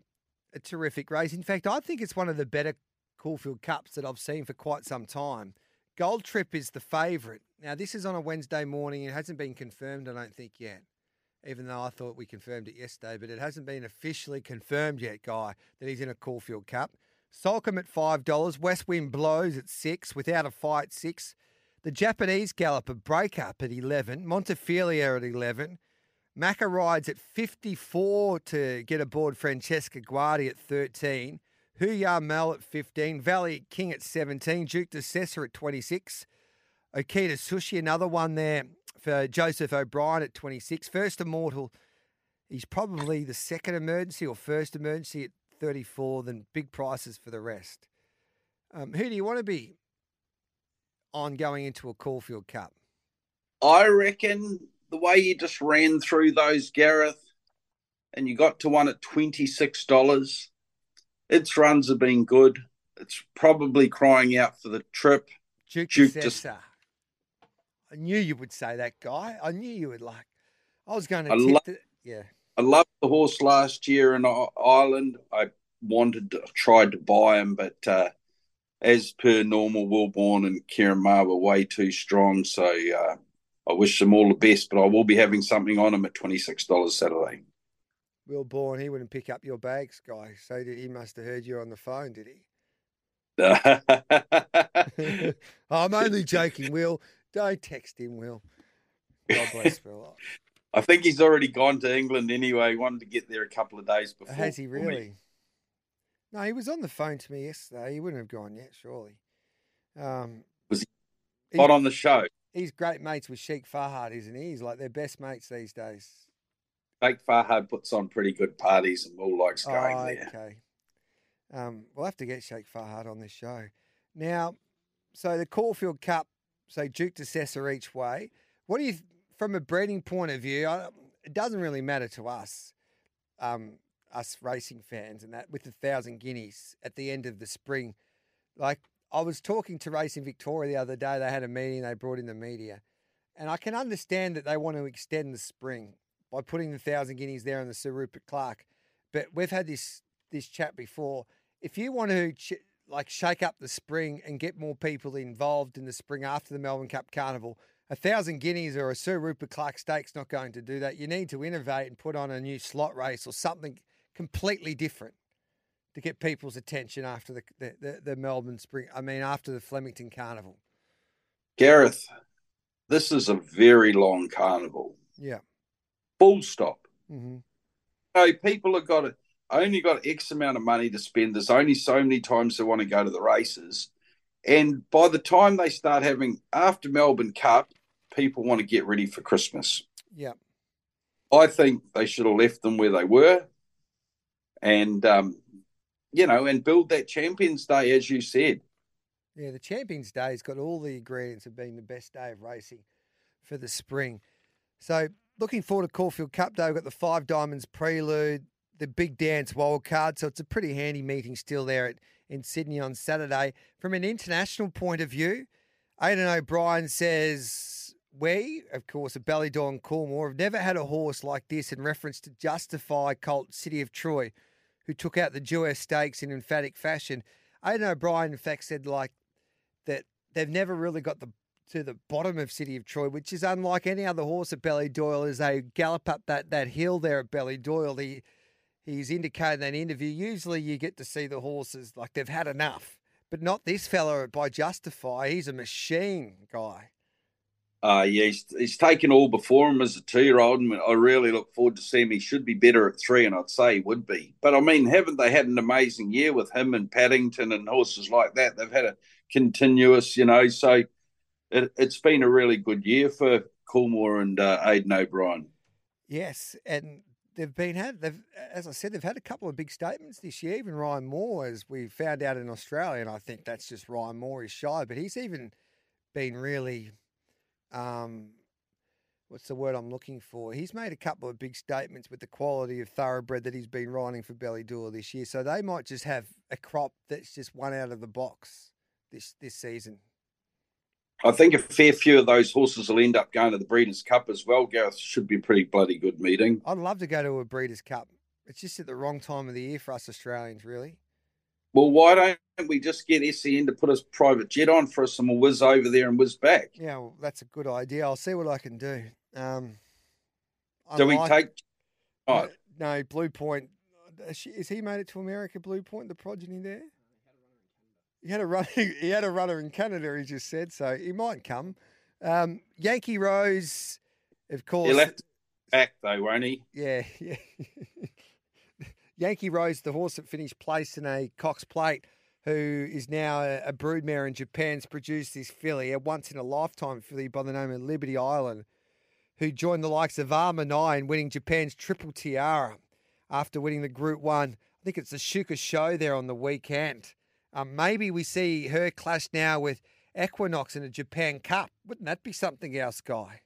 Speaker 2: a terrific race. In fact, I think it's one of the better Caulfield Cups that I've seen for quite some time. Gold Trip is the favourite. Now, this is on a Wednesday morning. It hasn't been confirmed, I don't think, yet even though I thought we confirmed it yesterday, but it hasn't been officially confirmed yet, Guy, that he's in a Caulfield Cup. Soulcombe at $5, West Wind Blows at 6 without a fight, 6 The Japanese Galloper Break Up at 11 Montefilia at 11 Macca rides at 54 to get aboard Francesco Guardi at 13 Huya Mel at 15 Valiant King at 17 Duke de Sessa at 26 Okita Soushi, another one there for Joseph O'Brien at 26. First Immortal, he's probably the second emergency or first emergency at 34, then big prices for the rest. Um, who do you want to be on going into a Caulfield Cup?
Speaker 3: I reckon the way you just ran through those, Gareth, and you got to one at $26, its runs have been good. It's probably crying out for the trip.
Speaker 2: Duke,
Speaker 3: Duke
Speaker 2: de
Speaker 3: just-
Speaker 2: Sessa. I knew you would say that, guy. I knew you would like. I was going to
Speaker 3: I love-
Speaker 2: the- Yeah.
Speaker 3: I loved the horse last year in Ireland. I wanted to, tried to buy him, but uh, as per normal, Will Bourne and Ciaron Maher were way too strong. So uh, I wish them all the best, but I will be having something on him at $26 Saturday.
Speaker 2: Will Bourne, he wouldn't pick up your bags, guy. So did, he must have heard you on the phone, did he? I'm only joking, Will. Don't text him, Will. God bless Will.
Speaker 3: I think he's already gone to England anyway. He wanted to get there a couple of days before.
Speaker 2: Has he
Speaker 3: for me.
Speaker 2: really? No, he was on the phone to me yesterday. He wouldn't have gone yet, surely. Um,
Speaker 3: Was he
Speaker 2: he-
Speaker 3: Not on the show.
Speaker 2: he's great mates with Sheikh Fahad, isn't he? He's like their best mates these days.
Speaker 3: Sheikh Fahad puts on pretty good parties and Will likes going
Speaker 2: Oh,
Speaker 3: there.
Speaker 2: okay. Um, we'll have to get Sheikh Fahad on this show. Now, so the Caulfield Cup, so Duke de Sessa each way. What do you, from a breeding point of view, I, it doesn't really matter to us, um, us racing fans, and that with the thousand guineas at the end of the spring. Like, I was talking to Racing Victoria the other day. They had a meeting, they brought in the media. And I can understand that they want to extend the spring by putting the thousand guineas there on the Sir Rupert Clarke. But we've had this this chat before. If you want to ch- like shake up the spring and get more people involved in the spring after the Melbourne Cup Carnival, a thousand guineas or a Sir Rupert Clarke Stakes not going to do that. You need to innovate and put on a new slot race or something completely different to get people's attention after the the, the, the Melbourne Spring. I mean, after the Flemington Carnival.
Speaker 3: Gareth, this is a very long carnival.
Speaker 2: Yeah.
Speaker 3: Full stop.
Speaker 2: Mm-hmm.
Speaker 3: So people have got to, only got X amount of money to spend. There's only so many times they want to go to the races. And by the time they start having after Melbourne Cup, people want to get ready for Christmas.
Speaker 2: Yeah.
Speaker 3: I think they should have left them where they were, and um, you know, and build that Champions Day as you said.
Speaker 2: Yeah, the Champions Day's got all the ingredients of being the best day of racing for the spring. So looking forward to Caulfield Cup Day. We've got the Five Diamonds Prelude, the Big Dance Wild Card. So it's a pretty handy meeting still there at, in Sydney on Saturday. From an international point of view, Aidan O'Brien says we, of course, at Ballydoyle and Coolmore, have never had a horse like this in reference to justify Colt City of Troy, who took out the Dewhurst Stakes in emphatic fashion. Aidan O'Brien, in fact, said like that they've never really got the to the bottom of City of Troy, which is unlike any other horse at Ballydoyle as they gallop up that, that hill there at Ballydoyle. He, he's indicated in that interview, usually you get to see the horses like they've had enough, but not this fella by Justify. He's a machine guy.
Speaker 3: Uh, yeah, he's, he's taken all before him as a two year old, and I really look forward to seeing him. He should be better at three, and I'd say he would be. But I mean, haven't they had an amazing year with him and Paddington and horses like that? They've had a continuous, you know, so it, has been a really good year for Coolmore and uh, Aidan O'Brien.
Speaker 2: Yes, and they've been had they've as I said they've had a couple of big statements this year. Even Ryan Moore, as we found out in Australia, and I think that's just Ryan Moore is shy, but he's even been really, um, what's the word I'm looking for? He's made a couple of big statements with the quality of thoroughbred that he's been riding for Ballydoyle this year. So they might just have a crop that's just one out of the box this this season.
Speaker 3: I think a fair few of those horses will end up going to the Breeders' Cup as well. Gareth should be a pretty bloody good meeting.
Speaker 2: I'd love to go to a Breeders' Cup. It's just at the wrong time of the year for us Australians, really.
Speaker 3: Well, why don't we just get SEN to put a private jet on for us and we'll whiz over there and whiz back?
Speaker 2: Yeah, well, that's a good idea. I'll see what I can do. Um,
Speaker 3: do we take.
Speaker 2: Oh. No, Blue Point. Is he made it to America, Blue Point, the progeny there? He had a run. He had a runner in Canada. He just said so. He might come. Um, Yankee Rose, of course.
Speaker 3: He left back though, won't he?
Speaker 2: Yeah, yeah. Yankee Rose, the horse that finished place in a Cox Plate, who is now a, a broodmare in Japan, has produced this filly, a once in a lifetime filly by the name of Liberty Island, who joined the likes of Almond Eye, winning Japan's Triple Tiara after winning the Group One. I think it's the Shuka Sho there on the weekend. Um, maybe we see her clash now with Equinox in a Japan Cup. Wouldn't that be something else, Guy?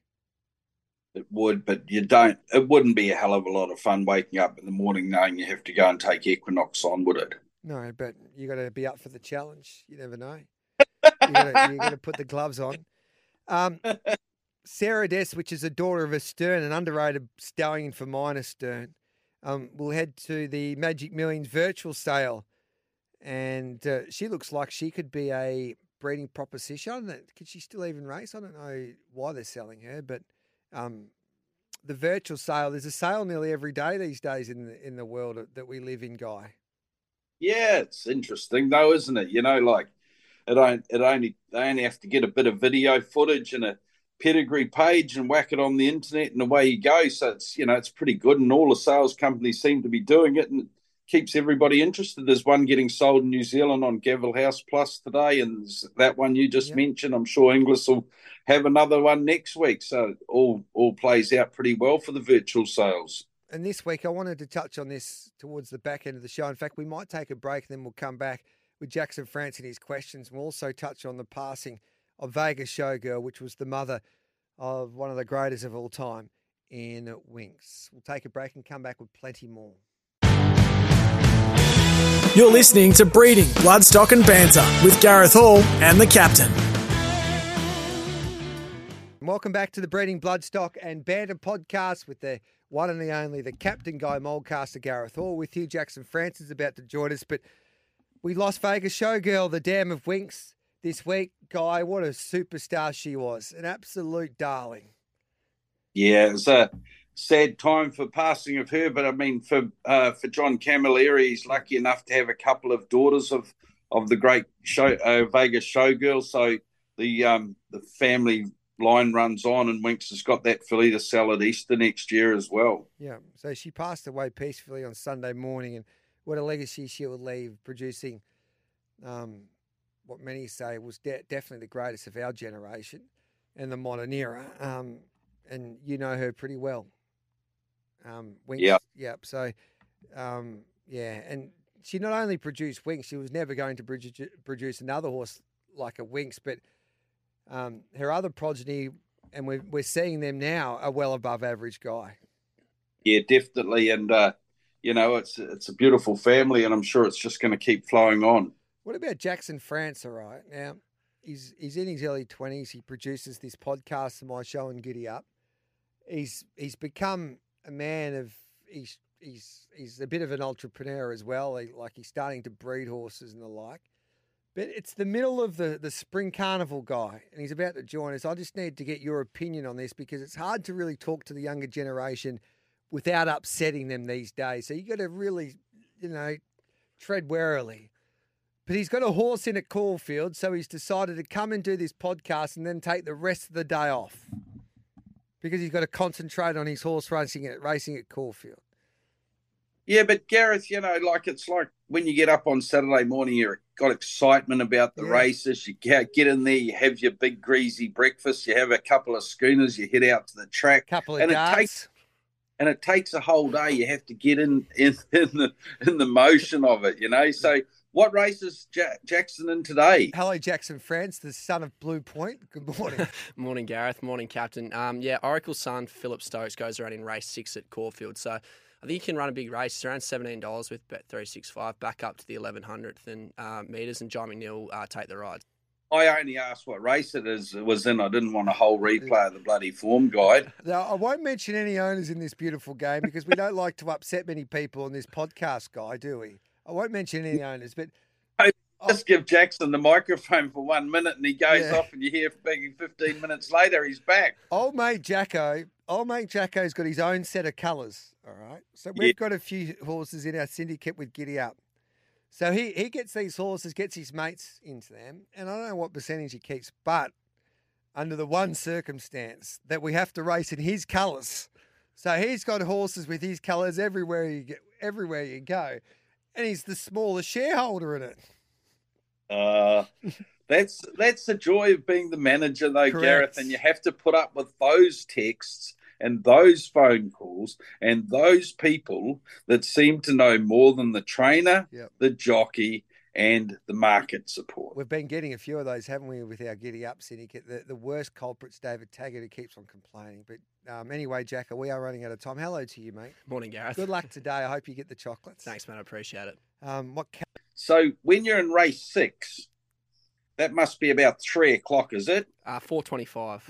Speaker 3: It would, but you don't. It wouldn't be a hell of a lot of fun waking up in the morning knowing you have to go and take Equinox on, would it?
Speaker 2: No, but you got to be up for the challenge. You never know. you got to put the gloves on. Um, Sarah Des, which is a daughter of Astern, an underrated stallion for minor Stern, um, will head to the Magic Millions virtual sale and uh, she looks like she could be a breeding proposition. Could she still even race? I don't know why they're selling her, but um, the virtual sale. There's a sale nearly every day these days in the in the world that we live in, Guy.
Speaker 3: Yeah, it's interesting though, isn't it? You know, like it only it only they only have to get a bit of video footage and a pedigree page and whack it on the internet and away you go. So it's you know it's pretty good, and all the sales companies seem to be doing it, and keeps everybody interested. There's one getting sold in New Zealand on Gavel House Plus today, and that one you just yep. mentioned. I'm sure Inglis will have another one next week. So all all plays out pretty well for the virtual sales.
Speaker 2: And this week, I wanted to touch on this towards the back end of the show. In fact, we might take a break and then we'll come back with Jackson France and his questions. We'll also touch on the passing of Vegas Showgirl, which was the mother of one of the greatest of all time in Winx. We'll take a break and come back with plenty more.
Speaker 1: You're listening to Breeding, Bloodstock and Banter with Gareth Hall and the Captain.
Speaker 2: Welcome back to the Breeding, Bloodstock and Banter podcast with the one and the only, the Captain Guy Mulcaster Gareth Hall with you. Jackson Francis about to join us, but we lost Vegas Showgirl, the Dam of Winx, this week, Guy. What a superstar she was. An absolute darling.
Speaker 3: Yeah, it's a sad time for passing of her, but I mean, for uh, for John Camilleri, he's lucky enough to have a couple of daughters of of the great show uh, Vegas showgirl. So the um, the family line runs on, and Winx has got that filly to sell at Easter next year as well.
Speaker 2: Yeah, so she passed away peacefully on Sunday morning, and what a legacy she will leave, producing um, what many say was de- definitely the greatest of our generation and the modern era. Um, and you know her pretty well. Um, Winx,
Speaker 3: yeah,
Speaker 2: yep. So, um, yeah, and she not only produced Winx, she was never going to produce another horse like a Winx, but um, her other progeny, and we're we're seeing them now, are well above average guy.
Speaker 3: Yeah, definitely, and uh, you know it's it's a beautiful family, and I'm sure it's just going to keep flowing on.
Speaker 2: What about Jackson France? All right, now he's he's in his early twenties. He produces this podcast, My Show and Giddy Up. He's he's become a man of he's he's he's a bit of an entrepreneur as well. He, like he's starting to breed horses and the like. But it's the middle of the, the spring carnival guy, and he's about to join us. I just need to get your opinion on this because it's hard to really talk to the younger generation without upsetting them these days. So you got to really, you know, tread warily. But he's got a horse in at Caulfield, so he's decided to come and do this podcast and then take the rest of the day off because he's got to concentrate on his horse racing at racing at Caulfield.
Speaker 3: Yeah, but Gareth, you know, like it's like when you get up on Saturday morning, you've got excitement about the yeah. races. You get, get in there, you have your big greasy breakfast, you have a couple of schooners, you head out to the track,
Speaker 2: couple of and darts. It takes,
Speaker 3: and it takes a whole day. You have to get in in, in the in the motion of it, you know. So what race is Jackson in today?
Speaker 2: Hello, Jackson France, the son of Blue Point. Good morning.
Speaker 4: morning, Gareth. Morning, Captain. Um, yeah, Oracle's son, Philip Stokes, goes around in race six at Caulfield. So I think you can run a big race. It's around seventeen dollars with Bet three six five, back up to the eleven hundredth and uh, meters, and John McNeil uh, take the ride.
Speaker 3: I only asked what race it is it was in. I didn't want a whole replay of the bloody form guide.
Speaker 2: Now, I won't mention any owners in this beautiful game because we don't like to upset many people on this podcast, guy, do we? I won't mention any owners, but I
Speaker 3: just give Jackson the microphone for one minute and he goes yeah. off, and you hear maybe 15 minutes later he's back.
Speaker 2: Old mate Jacko, old mate Jacko's got his own set of colours. All right. So we've yeah. got a few horses in our syndicate with Giddy Up. So he, he gets these horses, gets his mates into them, and I don't know what percentage he keeps, but under the one circumstance that we have to race in his colours. So he's got horses with his colours everywhere you get, everywhere you go, and he's the smallest shareholder in it.
Speaker 3: Uh, that's that's the joy of being the manager, though, Correct. Gareth. And you have to put up with those texts and those phone calls and those people that seem to know more than the trainer, yep. the jockey, and the market support.
Speaker 2: We've been getting a few of those, haven't we, with our Giddy Up syndicate? The, the worst culprit's David Taggart, who keeps on complaining. But um, anyway, Jacker, we are running out of time. Hello to you, mate.
Speaker 4: Morning, Gareth.
Speaker 2: Good luck today. I hope you get the chocolates.
Speaker 4: Thanks, man. I appreciate it.
Speaker 2: Um, what? Ca-
Speaker 3: so when you're in race six, that must be about three o'clock, is it?
Speaker 4: Uh, four twenty-five.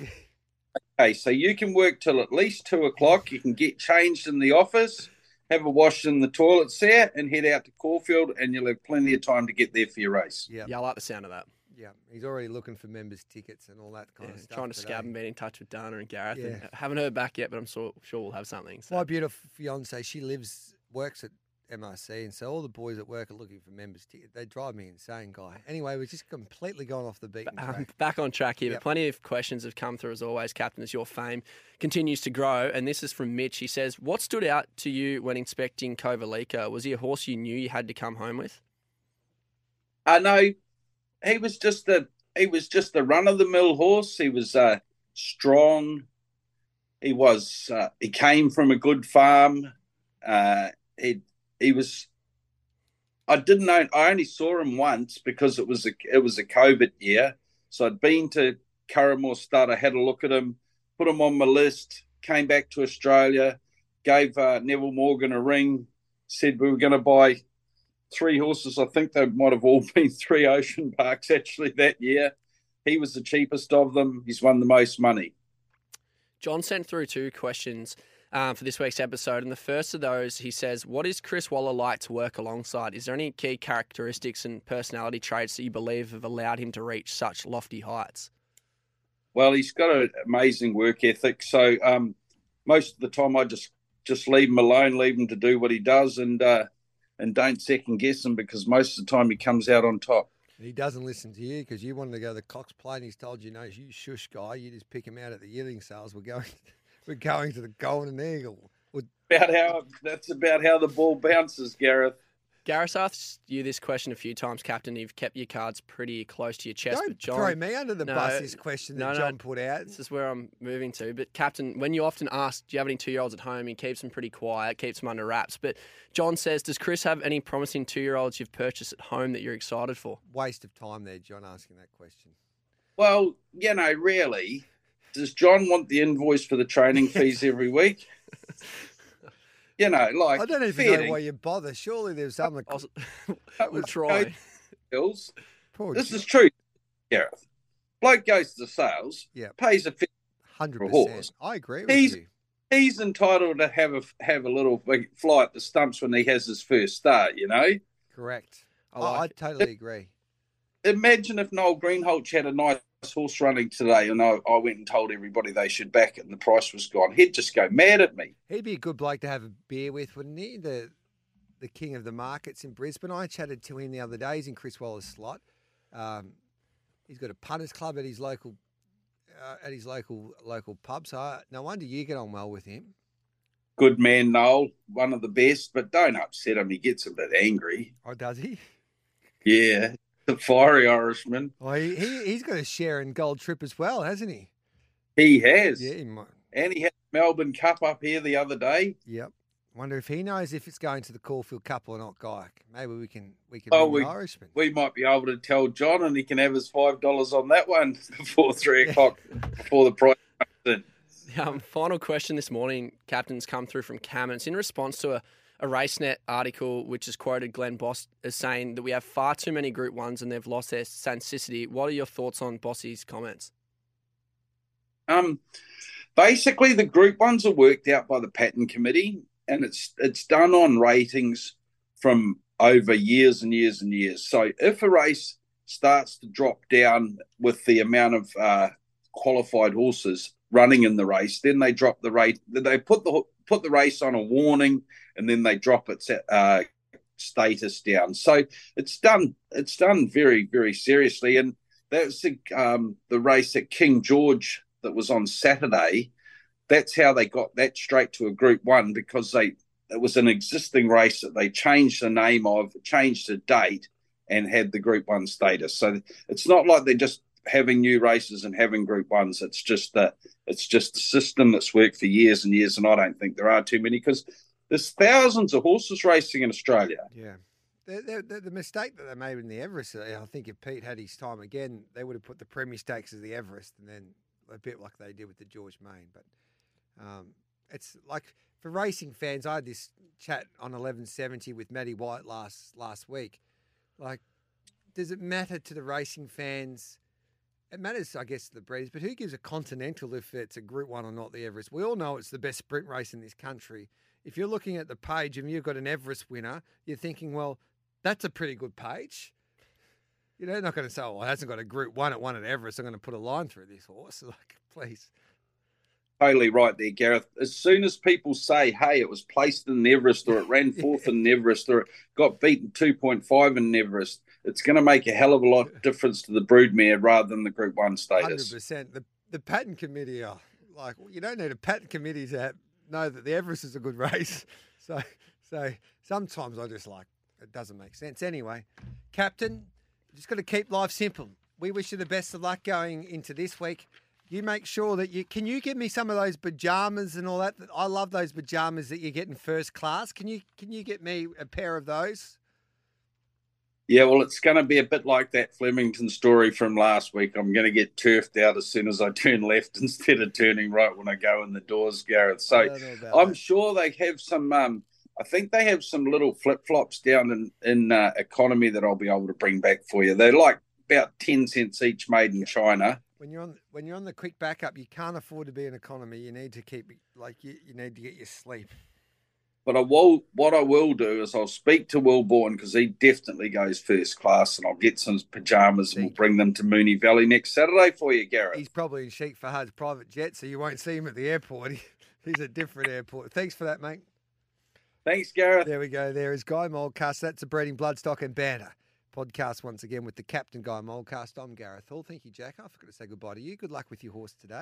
Speaker 3: okay, so you can work till at least two o'clock. You can get changed in the office, have a wash in the toilets there, and head out to Caulfield, and you'll have plenty of time to get there for your race.
Speaker 4: Yeah, yeah, I like the sound of that.
Speaker 2: Yeah, he's already looking for members' tickets and all that kind
Speaker 4: yeah,
Speaker 2: of stuff.
Speaker 4: Trying to
Speaker 2: today.
Speaker 4: scab and be in touch with Dana and Gareth. Yeah. And haven't heard back yet, but I'm so, sure we'll have something.
Speaker 2: So. My beautiful fiance, she lives, works at MRC, and so all the boys at work are looking for members tickets. They drive me insane, guy. Anyway, we're just completely gone off the beaten track. Um,
Speaker 4: back on track here, yep. but plenty of questions have come through as always, Captain, as your fame continues to grow. And this is from Mitch. He says, "What stood out to you when inspecting Kovalica? Was he a horse you knew you had to come home with?"
Speaker 3: I uh, know he was just the he was just the run of the mill horse. He was uh, strong. He was uh, he came from a good farm. Uh, he he was. I didn't know. I only saw him once because it was a it was a COVID year. So I'd been to Curramore Stud. I had a look at him, put him on my list. Came back to Australia, gave uh, Neville Morgan a ring. Said we were going to buy three horses. I think they might have all been three Ocean Parks actually that year. He was the cheapest of them. He's won the most money.
Speaker 4: John sent through two questions um, for this week's episode. And the first of those, he says, What is Chris Waller like to work alongside? Is there any key characteristics and personality traits that you believe have allowed him to reach such lofty heights?
Speaker 3: Well, he's got an amazing work ethic. So um, most of the time, I just just leave him alone, leave him to do what he does, and uh, and don't second guess him because most of the time he comes out on top.
Speaker 2: And he doesn't listen to you because you wanted to go to the Cox Plate and he's told you, no, you shush guy. You just pick him out at the yearling sales. We're going, we're going to the Golden Eagle.
Speaker 3: About how that's about how the ball bounces, Gareth.
Speaker 4: Gareth asked you this question a few times, Captain. You've kept your cards pretty close to your chest.
Speaker 2: Don't
Speaker 4: but John,
Speaker 2: throw me under the
Speaker 4: no,
Speaker 2: bus. This question that
Speaker 4: no, no,
Speaker 2: John put out.
Speaker 4: This is where I'm moving to. But Captain, when you often ask, do you have any two-year-olds at home? He keeps them pretty quiet, keeps them under wraps. But John says, does Chris have any promising two-year-olds you've purchased at home that you're excited for?
Speaker 2: Waste of time there, John, asking that question.
Speaker 3: Well, you know, really, does John want the invoice for the training fees every week? you know, like
Speaker 2: I don't even
Speaker 3: fair
Speaker 2: know why you bother. Surely there's something.
Speaker 4: I'll,
Speaker 3: That
Speaker 4: we'll
Speaker 3: was
Speaker 4: try.
Speaker 3: Hills.
Speaker 2: Poor
Speaker 3: This
Speaker 2: John.
Speaker 3: is true, Gareth. Bloke goes to the sales,
Speaker 2: Yeah.
Speaker 3: pays a fee.
Speaker 2: Hundred percent. I agree with
Speaker 3: He's-
Speaker 2: you.
Speaker 3: He's entitled to have a have a little big fly at the stumps when he has his first start. You know,
Speaker 2: Correct.
Speaker 4: I
Speaker 2: Oh, I
Speaker 4: like it.
Speaker 2: totally agree.
Speaker 3: imagine if Noel Greenholch had a nice horse running today, and I, I went and told everybody they should back it, and the price was gone. He'd just go mad at me.
Speaker 2: He'd be a good bloke to have a beer with, wouldn't he? The the king of the markets in Brisbane. I chatted to him the other day. He's in Chris Waller's slot. Um, he's got a punters club at his local uh, at his local local pub. So I, no wonder you get on well with him.
Speaker 3: Good man, Noel, one of the best, but don't upset him. He gets a bit angry.
Speaker 2: Oh, does he?
Speaker 3: Yeah, the fiery Irishman.
Speaker 2: Well, he, he he's got a share in Gold Trip as well, hasn't he?
Speaker 3: He has.
Speaker 2: Yeah, he might.
Speaker 3: And he had Melbourne Cup up here the other day.
Speaker 2: Yep. Wonder if he knows if it's going to the Caulfield Cup or not, Guy. Maybe we can we can
Speaker 3: Oh, we-
Speaker 2: the Irishman.
Speaker 3: We might be able to tell John, and he can have his five dollars on that one before three
Speaker 2: Yeah.
Speaker 3: o'clock, before the price comes in.
Speaker 4: Um, final question this morning, Captain's come through from Cam, and it's in response to a, a RaceNet article which has quoted Glenn Boss as saying that we have far too many Group 1s and they've lost their sensicity. What are your thoughts on Bossy's comments?
Speaker 3: Um, basically, the Group Ones are worked out by the pattern committee, and it's it's done on ratings from over years and years and years. So if a race starts to drop down with the amount of uh, qualified horses running in the race, then they drop the rate. They put the put the race on a warning, and then they drop its uh, status down. So it's done. It's done very very seriously, and that's the um, the race at King George that was on Saturday. That's how they got that straight to a Group One because they it was an existing race that they changed the name of, changed the date, and had the Group One status. So it's not like they're just having new races and having Group Ones. It's just that it's just the system that's worked for years and years, and I don't think there are too many because there's thousands of horses racing in Australia.
Speaker 2: Yeah. The, the, the, mistake that they made in the Everest, I think if Pete had his time again, they would have put the Premier Stakes as the Everest and then a bit like they did with the George Main. But um, it's like for racing fans, I had this chat on 1170 with Matty White last last week. Like, does it matter to the racing fans? It matters, I guess, to the breeders, but who gives a continental if it's a Group One or not the Everest? We all know it's the best sprint race in this country. If you're looking at the page and you've got an Everest winner, you're thinking, well, that's a pretty good page. You know, they're not going to say, oh, it hasn't got a Group One at one at Everest. I'm going to put a line through this horse. Like, please.
Speaker 3: Totally right there, Gareth. As soon as people say, hey, it was placed in Everest or it ran fourth in Everest or it got beaten 2.5 in Everest, it's going to make a hell of a lot of difference to the broodmare rather than the Group
Speaker 2: One
Speaker 3: status.
Speaker 2: 100%. The the pattern committee are like you don't need a pattern committee to have, know that the Everest is a good race. So so sometimes I just like it doesn't make sense. Anyway, Captain, just got to keep life simple. We wish you the best of luck going into this week. You make sure that you can you give me some of those pajamas and all that. I love those pajamas that you get in first class. Can you can you get me a pair of those?
Speaker 3: Yeah, well, it's going to be a bit like that Flemington story from last week. I'm going to get turfed out as soon as I turn left instead of turning right when I go in the doors, Gareth. So
Speaker 2: I don't know about
Speaker 3: I'm
Speaker 2: that.
Speaker 3: sure they have some. Um, I think they have some little flip flops down in in uh, economy that I'll be able to bring back for you. They're like about ten cents each, made in China.
Speaker 2: When you're on when you're on the quick backup, you can't afford to be an economy. You need to keep like you, you need to get your sleep.
Speaker 3: But I will. What I will do is I'll speak to Will Bourne because he definitely goes first class, and I'll get some pajamas and we'll bring them to Moonee Valley next Saturday for you, Gareth.
Speaker 2: He's probably in Sheikh Fahad's private jet, so you won't see him at the airport. He's at a different airport. Thanks for that, mate.
Speaker 3: Thanks, Gareth.
Speaker 2: There we go. There is Guy Mulcaster. That's a breeding bloodstock and banter podcast once again with the captain Guy Mulcaster. I'm Gareth Hall. Thank you, Jack. I forgot to say goodbye to you. Good luck with your horse today.